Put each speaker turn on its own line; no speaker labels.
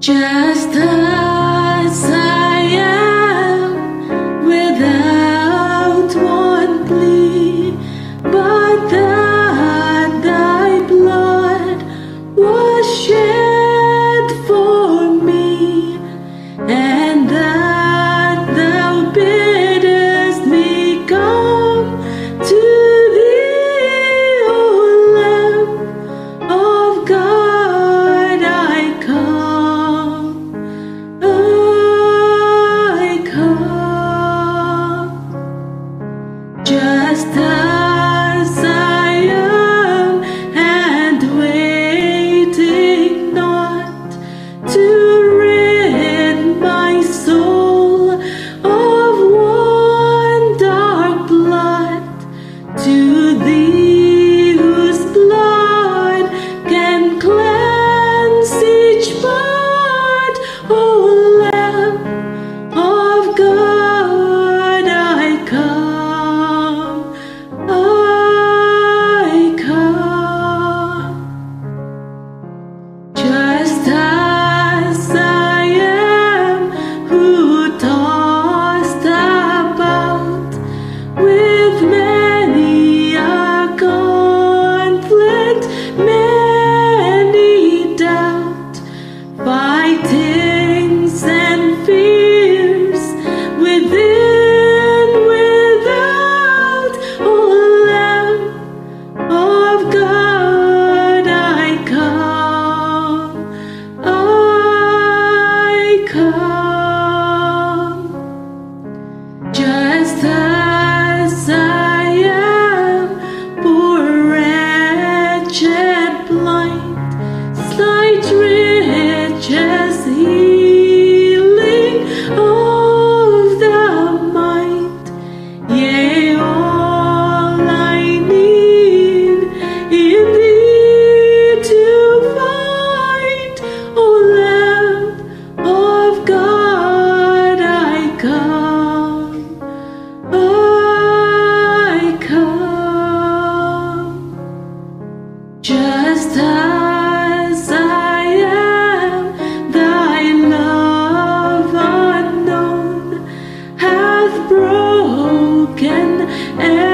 Just the last broken